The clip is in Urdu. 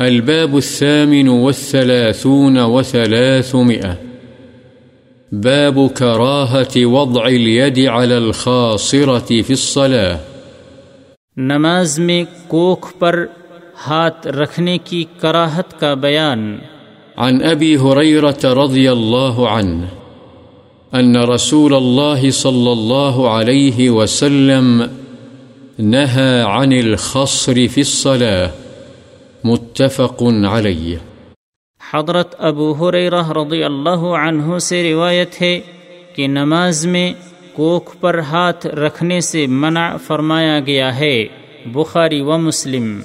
الباب الثامن والثلاثون وثلاثمئة باب كراهة وضع اليد على الخاصرة في الصلاة. نماز میں کوکھ پر ہاتھ رکھنے کی کراہت کا بیان۔ عن أبي هريرة رضي الله عنه أن رسول الله صلى الله عليه وسلم نهى عن الخصر في الصلاة. متفق علیہ۔ حضرت ابو حریرہ رضی اللہ عنہ سے روایت ہے کہ نماز میں کوکھ پر ہاتھ رکھنے سے منع فرمایا گیا ہے، بخاری و مسلم۔